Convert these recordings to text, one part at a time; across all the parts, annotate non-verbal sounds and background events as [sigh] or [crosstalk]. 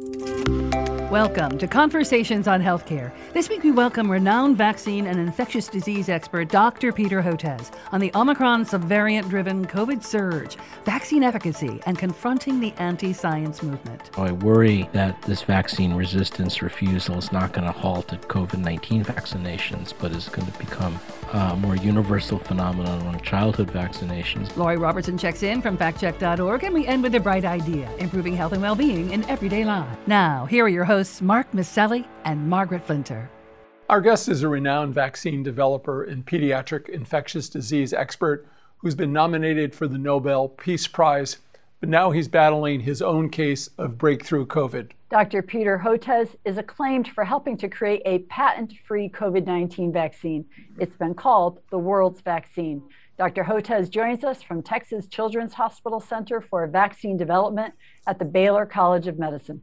Thank you. Welcome to Conversations on Healthcare. This week we welcome renowned vaccine and infectious disease expert Dr. Peter Hotez on the Omicron subvariant driven COVID surge, vaccine efficacy, and confronting the anti science movement. I worry that this vaccine resistance refusal is not going to halt at COVID 19 vaccinations, but is going to become a more universal phenomenon on childhood vaccinations. Lori Robertson checks in from factcheck.org, and we end with a bright idea improving health and well being in everyday life. Now, here are your hosts hosts Mark Masselli and Margaret Flinter. Our guest is a renowned vaccine developer and pediatric infectious disease expert who's been nominated for the Nobel Peace Prize, but now he's battling his own case of breakthrough COVID. Dr. Peter Hotez is acclaimed for helping to create a patent free COVID 19 vaccine. It's been called the world's vaccine. Dr. Hotez joins us from Texas Children's Hospital Center for Vaccine Development at the Baylor College of Medicine.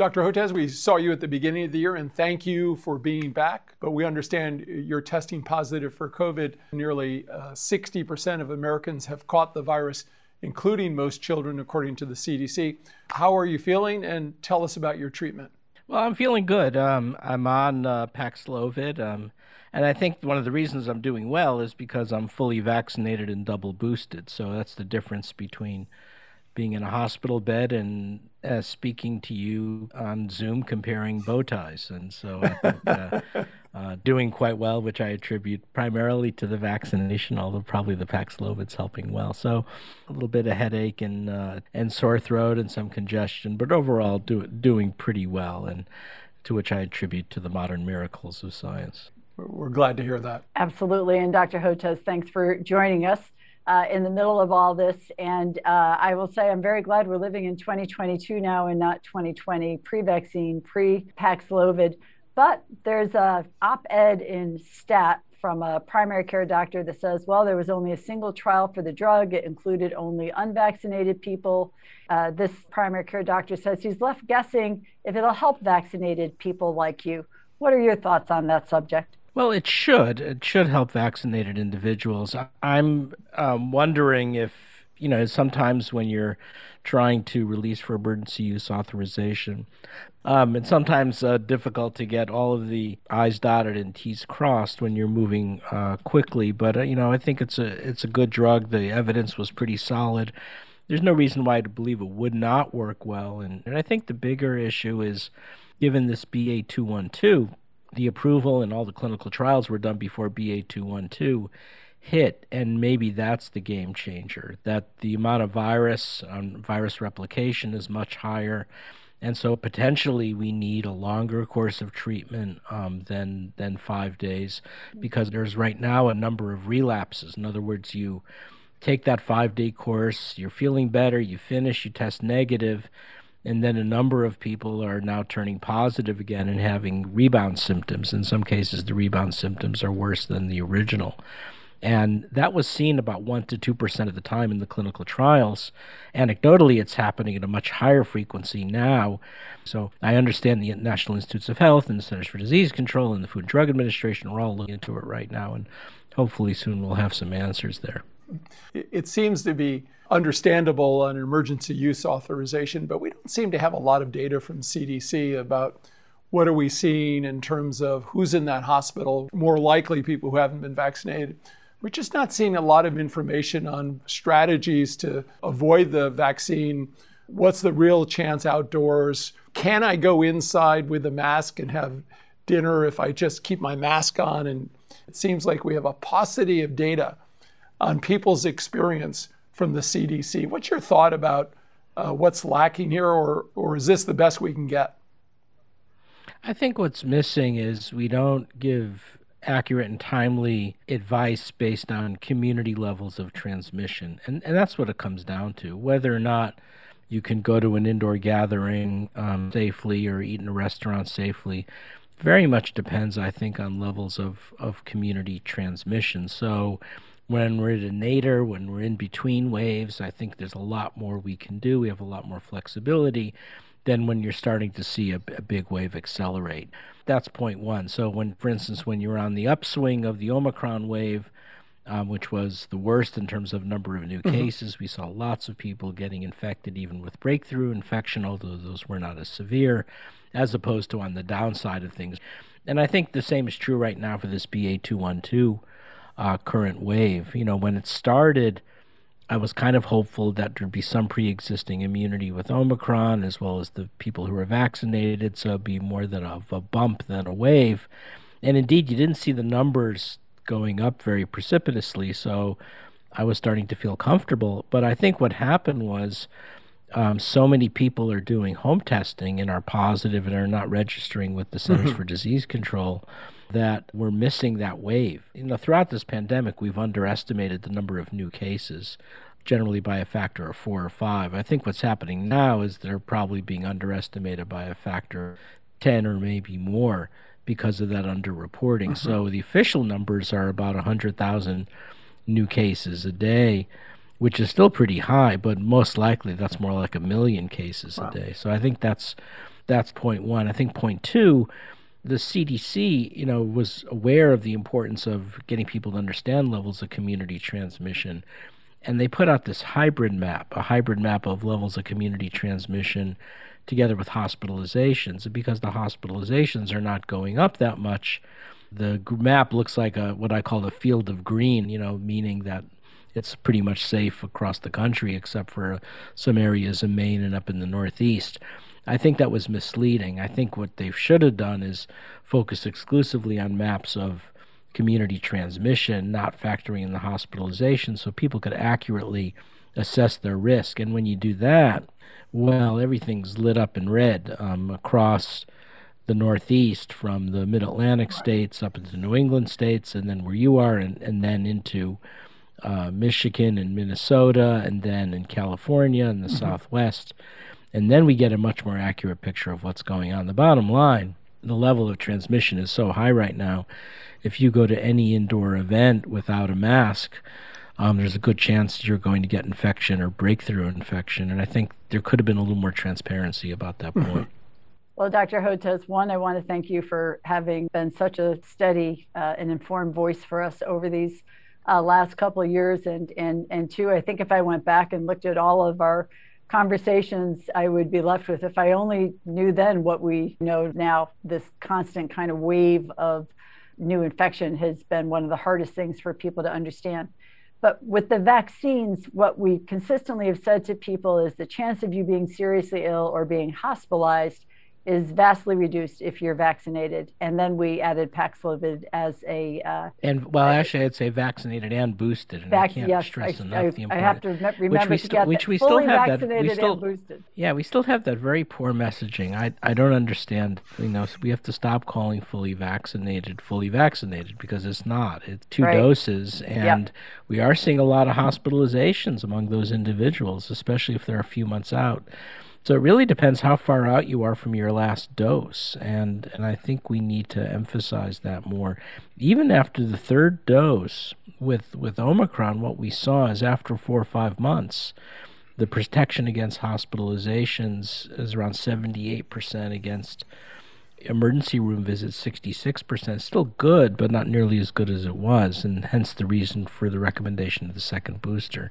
Dr. Hotez, we saw you at the beginning of the year and thank you for being back. But we understand you're testing positive for COVID. Nearly uh, 60% of Americans have caught the virus, including most children, according to the CDC. How are you feeling? And tell us about your treatment. Well, I'm feeling good. Um, I'm on uh, Paxlovid. Um, and I think one of the reasons I'm doing well is because I'm fully vaccinated and double boosted. So that's the difference between being in a hospital bed and uh, speaking to you on Zoom comparing bow ties. And so I think uh, [laughs] uh, doing quite well, which I attribute primarily to the vaccination, although probably the Paxlovid's helping well. So a little bit of headache and, uh, and sore throat and some congestion, but overall do, doing pretty well, and to which I attribute to the modern miracles of science. We're glad to hear that. Absolutely. And Dr. Hotez, thanks for joining us uh, in the middle of all this. And uh, I will say I'm very glad we're living in 2022 now and not 2020, pre vaccine, pre Paxlovid. But there's a op ed in STAT from a primary care doctor that says, well, there was only a single trial for the drug. It included only unvaccinated people. Uh, this primary care doctor says he's left guessing if it'll help vaccinated people like you. What are your thoughts on that subject? Well, it should. It should help vaccinated individuals. I'm um, wondering if, you know, sometimes when you're trying to release for emergency use authorization, um, it's sometimes uh, difficult to get all of the I's dotted and T's crossed when you're moving uh, quickly. But uh, you know, I think it's a it's a good drug. The evidence was pretty solid. There's no reason why to believe it would not work well. And, and I think the bigger issue is, given this BA two one two, the approval and all the clinical trials were done before BA212 hit, and maybe that's the game changer. That the amount of virus um, virus replication is much higher, and so potentially we need a longer course of treatment um, than than five days, because there's right now a number of relapses. In other words, you take that five day course, you're feeling better, you finish, you test negative and then a number of people are now turning positive again and having rebound symptoms. In some cases, the rebound symptoms are worse than the original. And that was seen about 1% to 2% of the time in the clinical trials. Anecdotally, it's happening at a much higher frequency now. So I understand the National Institutes of Health and the Centers for Disease Control and the Food and Drug Administration are all looking into it right now. And hopefully soon we'll have some answers there. It seems to be understandable on emergency use authorization, but we don't seem to have a lot of data from CDC about what are we seeing in terms of who's in that hospital, more likely people who haven't been vaccinated. We're just not seeing a lot of information on strategies to avoid the vaccine. What's the real chance outdoors? Can I go inside with a mask and have dinner if I just keep my mask on? And it seems like we have a paucity of data on people's experience from the CDC. What's your thought about uh, what's lacking here, or, or is this the best we can get? I think what's missing is we don't give accurate and timely advice based on community levels of transmission. And, and that's what it comes down to. Whether or not you can go to an indoor gathering um, safely or eat in a restaurant safely very much depends, I think, on levels of, of community transmission. So when we're at a nadir, when we're in between waves, I think there's a lot more we can do. We have a lot more flexibility than when you're starting to see a, a, big wave accelerate. That's point one. So when, for instance, when you're on the upswing of the Omicron wave, um, which was the worst in terms of number of new mm-hmm. cases. We saw lots of people getting infected, even with breakthrough infection, although those were not as severe, as opposed to on the downside of things. And I think the same is true right now for this BA212 uh, current wave. You know, when it started, I was kind of hopeful that there'd be some pre existing immunity with Omicron, as well as the people who were vaccinated, so it'd be more than a, a bump than a wave. And indeed, you didn't see the numbers going up very precipitously. So I was starting to feel comfortable. But I think what happened was um, so many people are doing home testing and are positive and are not registering with the Centers mm-hmm. for Disease Control that we're missing that wave. You know, throughout this pandemic, we've underestimated the number of new cases, generally by a factor of four or five. I think what's happening now is they're probably being underestimated by a factor 10 or maybe more because of that underreporting. Uh-huh. So the official numbers are about 100,000 new cases a day, which is still pretty high, but most likely that's more like a million cases wow. a day. So I think that's that's point one. I think point two, the CDC, you know, was aware of the importance of getting people to understand levels of community transmission. And they put out this hybrid map, a hybrid map of levels of community transmission together with hospitalizations. And because the hospitalizations are not going up that much, the map looks like a what I call a field of green, you know, meaning that it's pretty much safe across the country except for some areas in Maine and up in the Northeast. I think that was misleading. I think what they should have done is focus exclusively on maps of community transmission, not factoring in the hospitalization, so people could accurately assess their risk. And when you do that, well, everything's lit up in red um, across the Northeast from the Mid Atlantic states up into New England states, and then where you are, and, and then into uh, Michigan and Minnesota, and then in California and the mm-hmm. Southwest. And then we get a much more accurate picture of what's going on. The bottom line the level of transmission is so high right now. If you go to any indoor event without a mask, um, there's a good chance you're going to get infection or breakthrough infection. And I think there could have been a little more transparency about that mm-hmm. point. Well, Dr. Hotez, one, I want to thank you for having been such a steady uh, and informed voice for us over these uh, last couple of years. And, and, and two, I think if I went back and looked at all of our conversations I would be left with, if I only knew then what we know now, this constant kind of wave of new infection has been one of the hardest things for people to understand. But with the vaccines, what we consistently have said to people is the chance of you being seriously ill or being hospitalized is vastly reduced if you're vaccinated. And then we added Paxlovid as a. Uh, and well, actually, I'd say vaccinated and boosted. And vac- I can't yes, stress I, enough I, the importance. I have to remember which we, st- which we still have that. We still, Yeah, we still have that very poor messaging. I I don't understand. You know, so we have to stop calling fully vaccinated fully vaccinated because it's not. It's two right. doses, and yep. we are seeing a lot of hospitalizations among those individuals, especially if they're a few months out. So it really depends how far out you are from your last dose, and and I think we need to emphasize that more. Even after the third dose with with Omicron, what we saw is after four or five months, the protection against hospitalizations is around seventy eight percent against emergency room visits 66% still good but not nearly as good as it was and hence the reason for the recommendation of the second booster.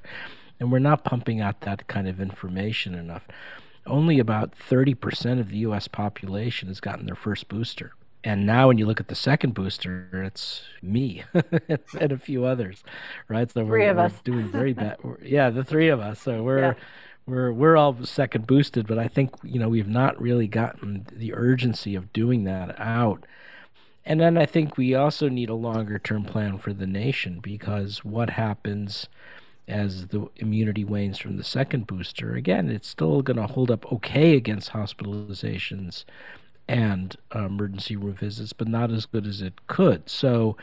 And we're not pumping out that kind of information enough only about 30% of the U.S. population has gotten their first booster. And now, when you look at the second booster, it's me [laughs] and a few others, right? So three we're, of we're us doing very bad. [laughs] yeah, the three of us. So we're yeah. we're we're all second boosted, but I think you know we've not really gotten the urgency of doing that out. And then I think we also need a longer term plan for the nation because what happens as the immunity wanes from the second booster, again, it's still going to hold up okay against hospitalizations and uh, emergency room visits, but not as good as it could. So,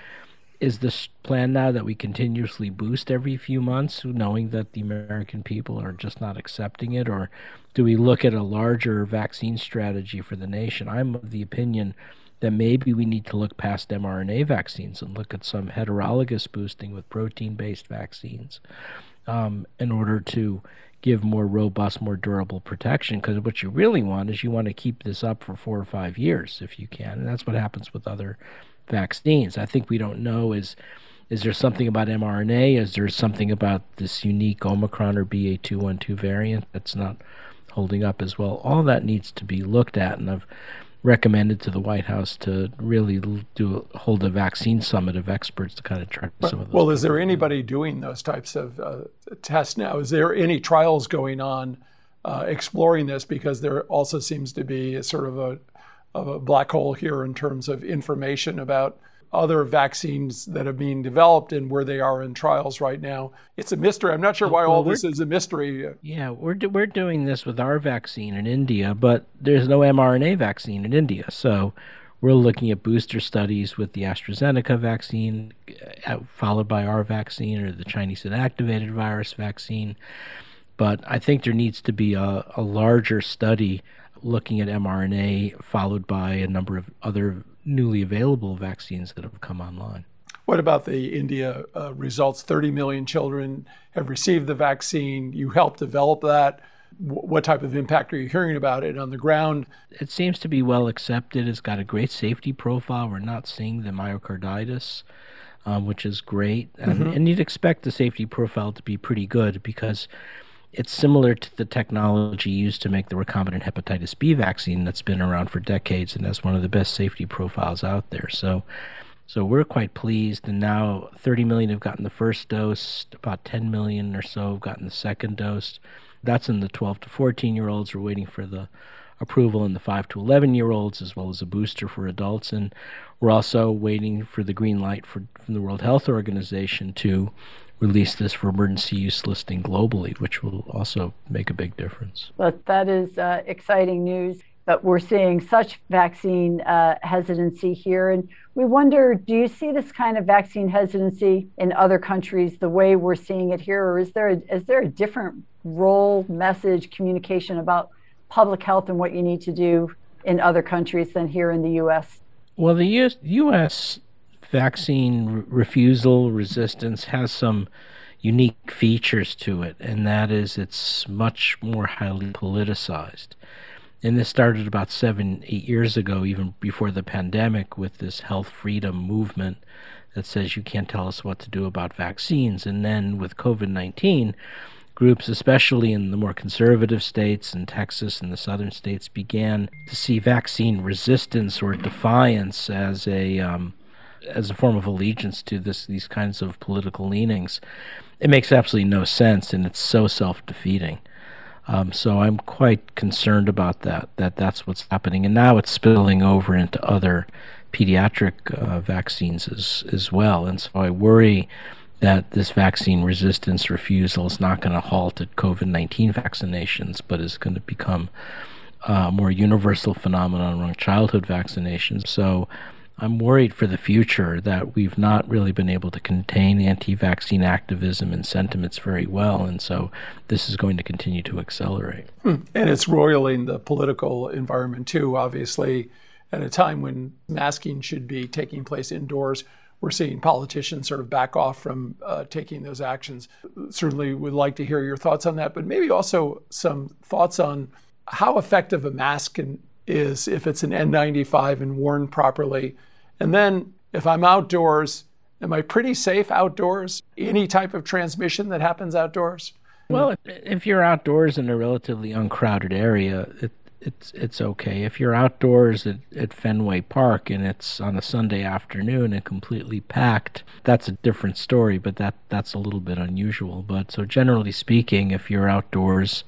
is this plan now that we continuously boost every few months, knowing that the American people are just not accepting it? Or do we look at a larger vaccine strategy for the nation? I'm of the opinion that maybe we need to look past mRNA vaccines and look at some heterologous boosting with protein based vaccines um, in order to give more robust, more durable protection. Because what you really want is you want to keep this up for four or five years if you can. And that's what happens with other vaccines. I think we don't know is Is there something about mRNA? Is there something about this unique Omicron or BA212 variant that's not holding up as well? All that needs to be looked at, and I've recommended to the White House to really do hold a vaccine summit of experts to kind of track some of those. Well, is there anybody doing those types of uh, tests now? Is there any trials going on uh, exploring this? Because there also seems to be a sort of a, of a black hole here in terms of information about other vaccines that are being developed and where they are in trials right now. It's a mystery. I'm not sure why well, all this is a mystery. Yeah, we're do, we're doing this with our vaccine in India, but there's no mRNA vaccine in India, so we're looking at booster studies with the AstraZeneca vaccine, uh, followed by our vaccine or the Chinese inactivated virus vaccine. But I think there needs to be a, a larger study looking at mRNA, followed by a number of other newly available vaccines that have come online. What about the India uh, results? 30 million children have received the vaccine. You helped develop that. W- what type of impact are you hearing about it on the ground? It seems to be well accepted. It's got a great safety profile. We're not seeing the myocarditis, um, which is great. And, mm-hmm. and you'd expect the safety profile to be pretty good because it's similar to the technology used to make the recombinant hepatitis B vaccine that's been around for decades and has one of the best safety profiles out there. So, so we're quite pleased. And now 30 million have gotten the first dose, about 10 million or so have gotten the second dose. That's in the 12 to 14 year olds. We're waiting for the approval in the 5 to 11 year olds as well as a booster for adults. And we're also waiting for the green light for, from the World Health Organization to release this for emergency use listing globally, which will also make a big difference. But that is uh, exciting news. But we're seeing such vaccine uh, hesitancy here. And we wonder do you see this kind of vaccine hesitancy in other countries the way we're seeing it here? Or is there a, is there a different role, message, communication about public health and what you need to do in other countries than here in the U.S.? Well, the US, US vaccine refusal resistance has some unique features to it, and that is it's much more highly politicized. And this started about seven, eight years ago, even before the pandemic, with this health freedom movement that says you can't tell us what to do about vaccines. And then with COVID 19, groups, especially in the more conservative states and Texas and the southern states, began to see vaccine resistance or defiance as a um, as a form of allegiance to this these kinds of political leanings, it makes absolutely no sense, and it's so self defeating. Um, so I'm quite concerned about that. That that's what's happening, and now it's spilling over into other pediatric uh, vaccines as as well. And so I worry that this vaccine resistance refusal is not going to halt at COVID 19 vaccinations, but is going to become a more universal phenomenon around childhood vaccinations. So I'm worried for the future that we've not really been able to contain anti vaccine activism and sentiments very well. And so this is going to continue to accelerate. Hmm. And it's roiling the political environment too, obviously, at a time when masking should be taking place indoors. We're seeing politicians sort of back off from uh, taking those actions. Certainly would like to hear your thoughts on that, but maybe also some thoughts on how effective a mask can, is if it's an N95 and worn properly and then if I'm outdoors, am I pretty safe outdoors? Any type of transmission that happens outdoors? Well, if you're outdoors in a relatively uncrowded area, it, it's it's okay. If you're outdoors at, at Fenway Park and it's on a Sunday afternoon and completely packed, that's a different story. But that that's a little bit unusual. But so generally speaking, if you're outdoors,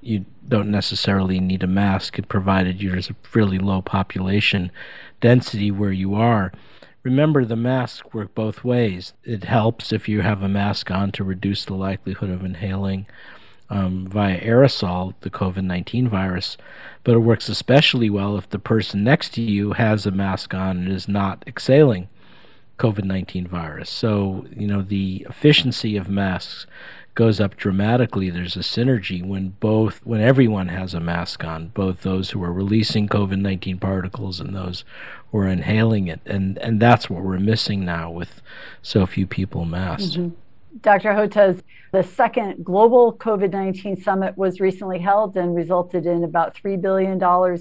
you don't necessarily need a mask, provided there's a fairly low population density where you are. Remember, the masks work both ways. It helps if you have a mask on to reduce the likelihood of inhaling um, via aerosol the COVID 19 virus, but it works especially well if the person next to you has a mask on and is not exhaling COVID 19 virus. So, you know, the efficiency of masks goes up dramatically. There's a synergy when both when everyone has a mask on, both those who are releasing COVID-19 particles and those who are inhaling it, and and that's what we're missing now with so few people masked. Mm-hmm. Dr. Hotez, the second global COVID 19 summit was recently held and resulted in about $3 billion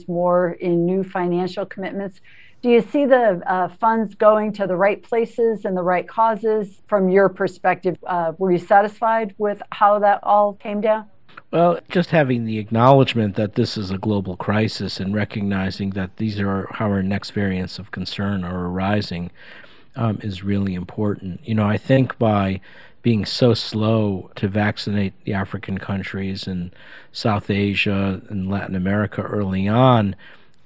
more in new financial commitments. Do you see the uh, funds going to the right places and the right causes from your perspective? Uh, were you satisfied with how that all came down? Well, just having the acknowledgement that this is a global crisis and recognizing that these are how our next variants of concern are arising um, is really important. You know, I think by being so slow to vaccinate the African countries and South Asia and Latin America early on,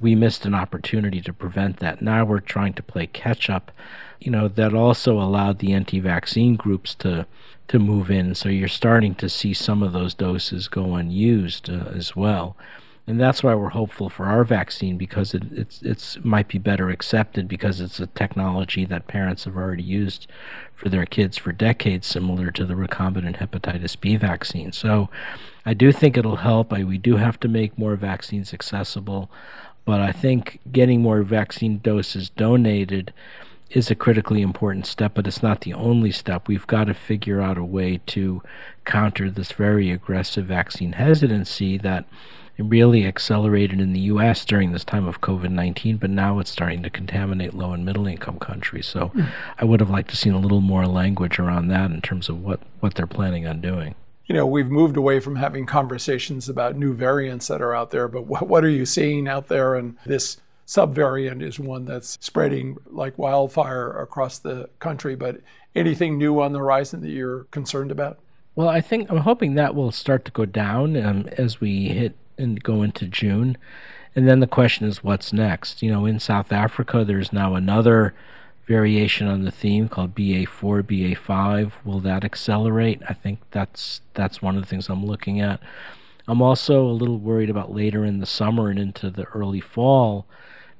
we missed an opportunity to prevent that. Now we're trying to play catch up. You know, that also allowed the anti vaccine groups to to move in. So you're starting to see some of those doses go unused uh, as well. And that's why we're hopeful for our vaccine because it it's it's might be better accepted because it's a technology that parents have already used for their kids for decades, similar to the recombinant hepatitis B vaccine. So I do think it'll help. I, we do have to make more vaccines accessible, but I think getting more vaccine doses donated is a critically important step, but it's not the only step. We've got to figure out a way to counter this very aggressive vaccine hesitancy that really accelerated in the U.S. during this time of COVID 19, but now it's starting to contaminate low and middle income countries. So mm. I would have liked to seen a little more language around that in terms of what, what they're planning on doing. You know, we've moved away from having conversations about new variants that are out there, but what, what are you seeing out there? And this subvariant is one that's spreading like wildfire across the country. But anything new on the horizon that you're concerned about? Well, I think I'm hoping that will start to go down um, as we hit and go into June. And then the question is, what's next? You know, in South Africa, there's now another variation on the theme called BA4, BA5. Will that accelerate? I think that's that's one of the things I'm looking at. I'm also a little worried about later in the summer and into the early fall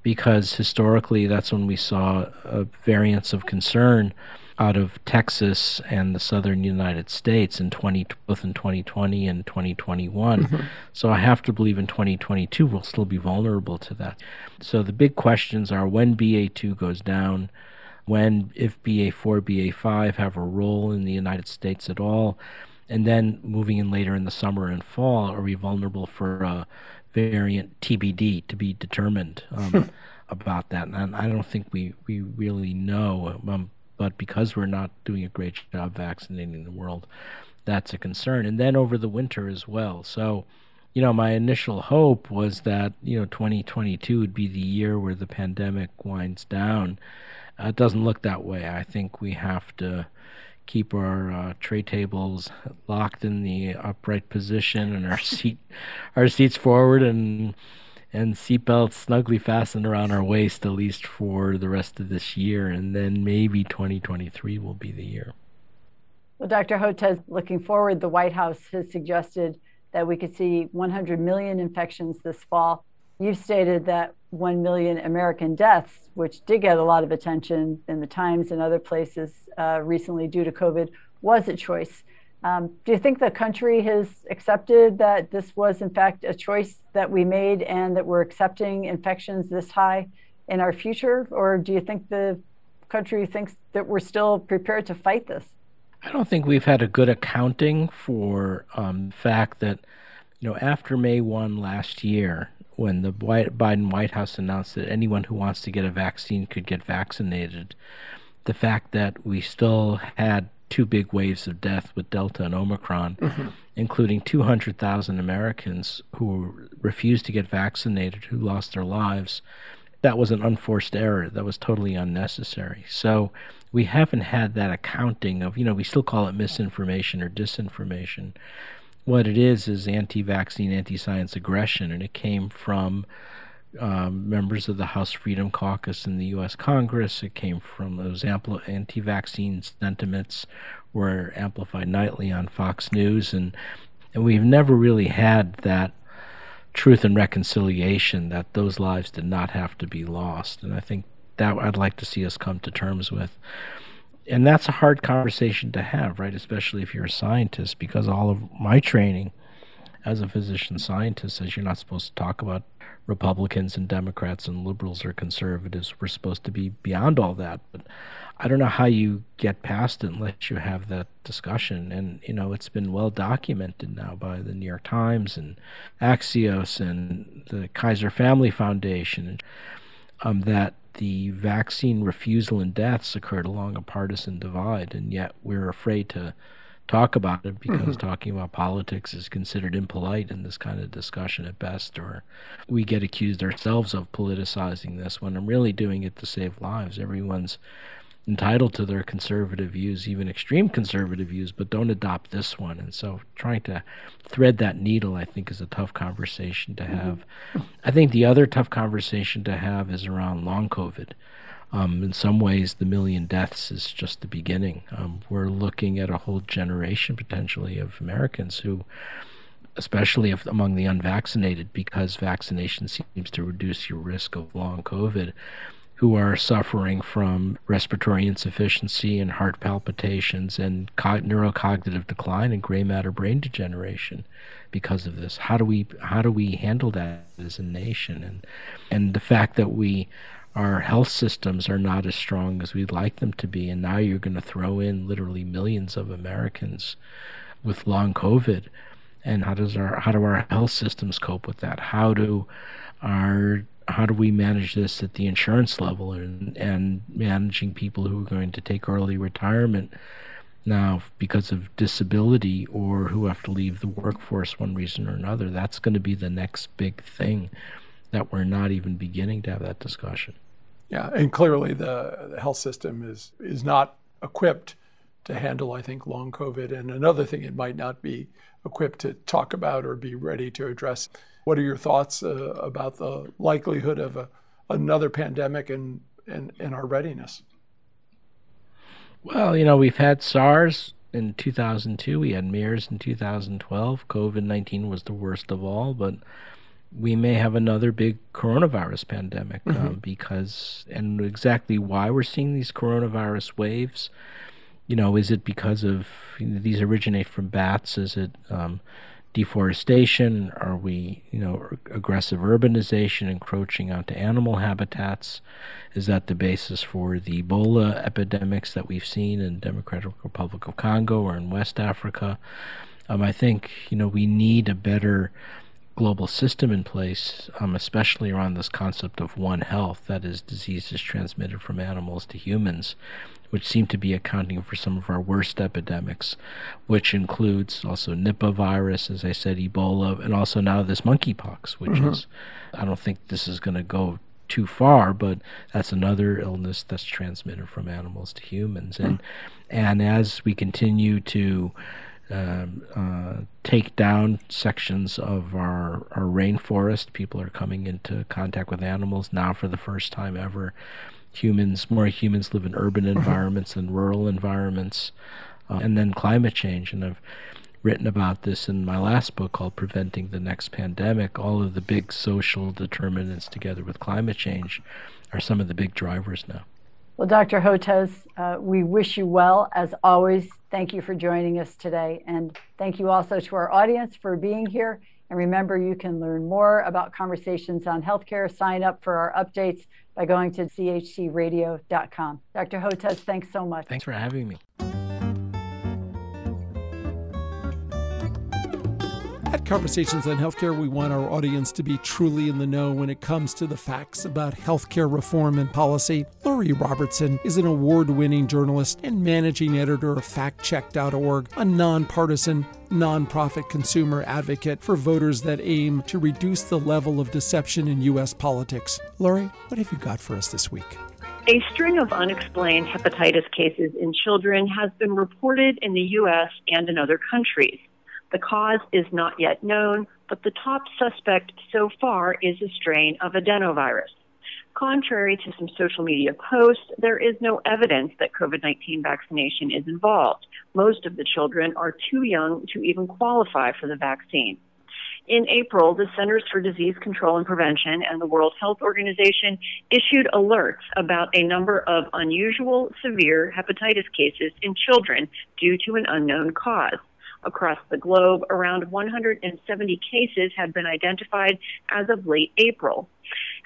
because historically that's when we saw a variants of concern out of Texas and the southern United States in 20 both in 2020 and 2021. Mm-hmm. So I have to believe in 2022 we'll still be vulnerable to that. So the big questions are when BA2 goes down, when if BA4, BA5 have a role in the United States at all, and then moving in later in the summer and fall, are we vulnerable for a variant TBD to be determined? Um, [laughs] about that, and I don't think we, we really know. Um, but because we're not doing a great job vaccinating the world, that's a concern. And then over the winter as well. So, you know, my initial hope was that, you know, 2022 would be the year where the pandemic winds down. Uh, it doesn't look that way. I think we have to keep our uh, tray tables locked in the upright position and our [laughs] seat our seats forward and and seatbelts snugly fastened around our waist, at least for the rest of this year. And then maybe 2023 will be the year. Well, Dr. Hotez, looking forward, the White House has suggested that we could see 100 million infections this fall. You've stated that 1 million American deaths, which did get a lot of attention in the Times and other places uh, recently due to COVID, was a choice. Um, do you think the country has accepted that this was, in fact, a choice that we made and that we're accepting infections this high in our future? Or do you think the country thinks that we're still prepared to fight this? I don't think we've had a good accounting for um, the fact that, you know, after May 1 last year, when the Biden White House announced that anyone who wants to get a vaccine could get vaccinated, the fact that we still had two big waves of death with Delta and Omicron, mm-hmm. including 200,000 Americans who refused to get vaccinated, who lost their lives. That was an unforced error. That was totally unnecessary. So we haven't had that accounting of, you know, we still call it misinformation or disinformation. What it is is anti vaccine, anti science aggression, and it came from um, members of the House Freedom Caucus in the U.S. Congress. It came from those ampli- anti-vaccine sentiments were amplified nightly on Fox News, and and we've never really had that truth and reconciliation that those lives did not have to be lost. And I think that I'd like to see us come to terms with. And that's a hard conversation to have, right? Especially if you're a scientist, because all of my training as a physician scientist says you're not supposed to talk about Republicans and Democrats and liberals or conservatives. We're supposed to be beyond all that. But I don't know how you get past it unless you have that discussion. And, you know, it's been well documented now by the New York Times and Axios and the Kaiser Family Foundation. Um, that the vaccine refusal and deaths occurred along a partisan divide, and yet we're afraid to talk about it because mm-hmm. talking about politics is considered impolite in this kind of discussion at best, or we get accused ourselves of politicizing this when I'm really doing it to save lives. Everyone's entitled to their conservative views, even extreme conservative views, but don't adopt this one. And so trying to thread that needle, I think, is a tough conversation to have. Mm-hmm. I think the other tough conversation to have is around long COVID. Um, in some ways, the million deaths is just the beginning. Um, we're looking at a whole generation potentially of Americans who, especially if among the unvaccinated, because vaccination seems to reduce your risk of long COVID, who are suffering from respiratory insufficiency and heart palpitations and co- neurocognitive decline and gray matter brain degeneration because of this. How do we how do we handle that as a nation? And and the fact that we our health systems are not as strong as we'd like them to be, and now you're going to throw in literally millions of Americans with long COVID. And how does our how do our health systems cope with that? How do our how do we manage this at the insurance level and and managing people who are going to take early retirement now because of disability or who have to leave the workforce one reason or another? That's going to be the next big thing that we're not even beginning to have that discussion. Yeah and clearly the, the health system is is not equipped to handle i think long covid. And another thing it might not be equipped to talk about or be ready to address what are your thoughts uh, about the likelihood of a, another pandemic and, and, and our readiness? Well, you know, we've had SARS in 2002, we had MERS in 2012. COVID 19 was the worst of all, but we may have another big coronavirus pandemic mm-hmm. um, because, and exactly why we're seeing these coronavirus waves. You know, is it because of you know, these originate from bats? Is it um, deforestation? Are we, you know, aggressive urbanization encroaching onto animal habitats? Is that the basis for the Ebola epidemics that we've seen in Democratic Republic of Congo or in West Africa? Um, I think you know we need a better global system in place, um, especially around this concept of One Health, that is, diseases transmitted from animals to humans, which seem to be accounting for some of our worst epidemics, which includes also Nipah virus, as I said, Ebola, and also now this monkeypox, which mm-hmm. is, I don't think this is going to go too far, but that's another illness that's transmitted from animals to humans. And and as we continue to um, uh, take down sections of our, our rainforest, people are coming into contact with animals now for the first time ever humans, more humans live in urban mm-hmm. environments than rural environments, uh, and then climate change. And I've written about this in my last book called Preventing the Next Pandemic. All of the big social determinants, together with climate change, are some of the big drivers now. Well, Dr. Hotez, uh, we wish you well as always. Thank you for joining us today. And thank you also to our audience for being here. And remember, you can learn more about conversations on healthcare. Sign up for our updates by going to chcradio.com. Dr. Hotez, thanks so much. Thanks for having me. At Conversations on Healthcare, we want our audience to be truly in the know when it comes to the facts about healthcare reform and policy. Lori Robertson is an award winning journalist and managing editor of FactCheck.org, a nonpartisan, nonprofit consumer advocate for voters that aim to reduce the level of deception in U.S. politics. Lori, what have you got for us this week? A string of unexplained hepatitis cases in children has been reported in the U.S. and in other countries. The cause is not yet known, but the top suspect so far is a strain of adenovirus. Contrary to some social media posts, there is no evidence that COVID 19 vaccination is involved. Most of the children are too young to even qualify for the vaccine. In April, the Centers for Disease Control and Prevention and the World Health Organization issued alerts about a number of unusual severe hepatitis cases in children due to an unknown cause across the globe. Around 170 cases have been identified as of late April.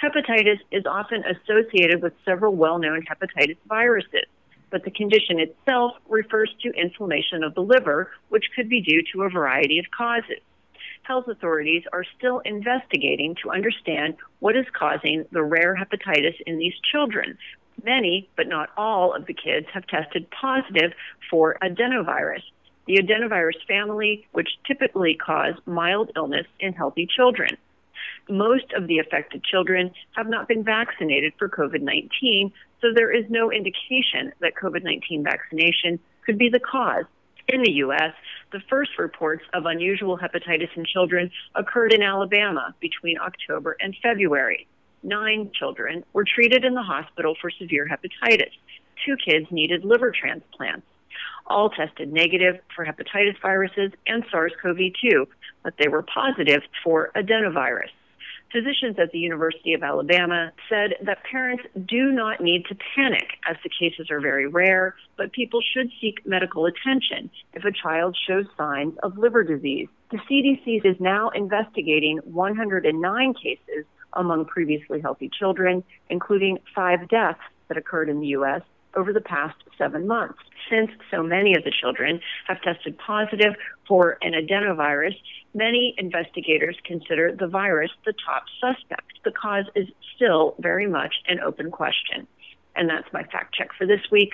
Hepatitis is often associated with several well known hepatitis viruses, but the condition itself refers to inflammation of the liver, which could be due to a variety of causes. health authorities are still investigating to understand what is causing the rare hepatitis in these children. Many, but not all, of the kids have tested positive for adenovirus, the adenovirus family, which typically cause mild illness in healthy children. Most of the affected children have not been vaccinated for COVID 19, so there is no indication that COVID 19 vaccination could be the cause. In the U.S., the first reports of unusual hepatitis in children occurred in Alabama between October and February. Nine children were treated in the hospital for severe hepatitis. Two kids needed liver transplants. All tested negative for hepatitis viruses and SARS CoV 2, but they were positive for adenovirus. Physicians at the University of Alabama said that parents do not need to panic as the cases are very rare, but people should seek medical attention if a child shows signs of liver disease. The CDC is now investigating 109 cases among previously healthy children, including five deaths that occurred in the U.S. over the past seven months. Since so many of the children have tested positive for an adenovirus, many investigators consider the virus the top suspect. The cause is still very much an open question. And that's my fact check for this week.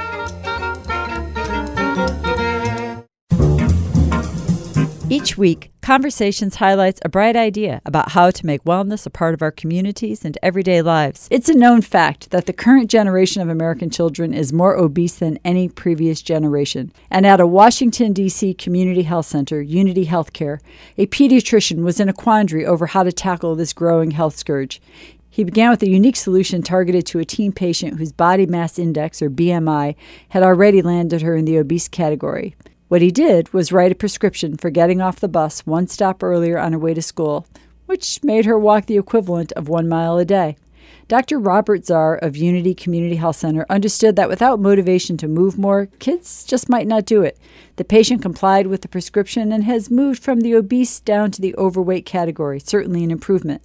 Each week, Conversations highlights a bright idea about how to make wellness a part of our communities and everyday lives. It's a known fact that the current generation of American children is more obese than any previous generation. And at a Washington, D.C. community health center, Unity Healthcare, a pediatrician was in a quandary over how to tackle this growing health scourge. He began with a unique solution targeted to a teen patient whose body mass index, or BMI, had already landed her in the obese category. What he did was write a prescription for getting off the bus one stop earlier on her way to school, which made her walk the equivalent of one mile a day. Dr. Robert Zarr of Unity Community Health Center understood that without motivation to move more, kids just might not do it. The patient complied with the prescription and has moved from the obese down to the overweight category, certainly an improvement.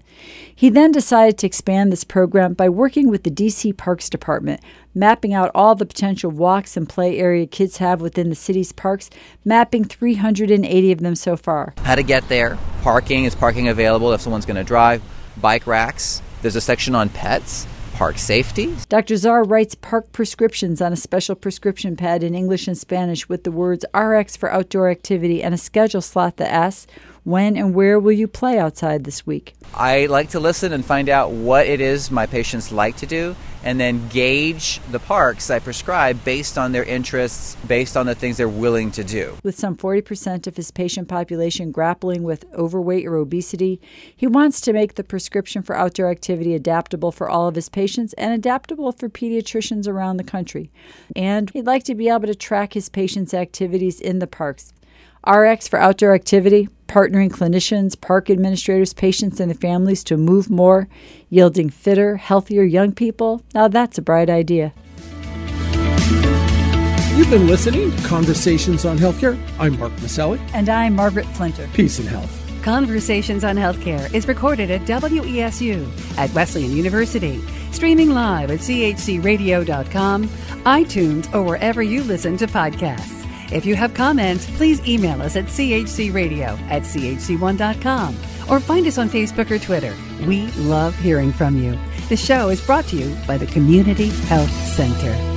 He then decided to expand this program by working with the DC Parks Department, mapping out all the potential walks and play area kids have within the city's parks, mapping 380 of them so far. How to get there, parking, is parking available if someone's going to drive, bike racks, there's a section on pets, park safety. Dr. Zarr writes park prescriptions on a special prescription pad in English and Spanish with the words RX for outdoor activity and a schedule slot that asks, when and where will you play outside this week? I like to listen and find out what it is my patients like to do and then gauge the parks I prescribe based on their interests, based on the things they're willing to do. With some 40% of his patient population grappling with overweight or obesity, he wants to make the prescription for outdoor activity adaptable for all of his patients and adaptable for pediatricians around the country. And he'd like to be able to track his patients' activities in the parks. RX for outdoor activity, partnering clinicians, park administrators, patients, and the families to move more, yielding fitter, healthier young people. Now that's a bright idea. You've been listening to Conversations on Healthcare. I'm Mark Masselli. And I'm Margaret Flinter. Peace and health. Conversations on Healthcare is recorded at WESU at Wesleyan University, streaming live at chcradio.com, iTunes, or wherever you listen to podcasts. If you have comments, please email us at chcradio at chc1.com or find us on Facebook or Twitter. We love hearing from you. The show is brought to you by the Community Health Center.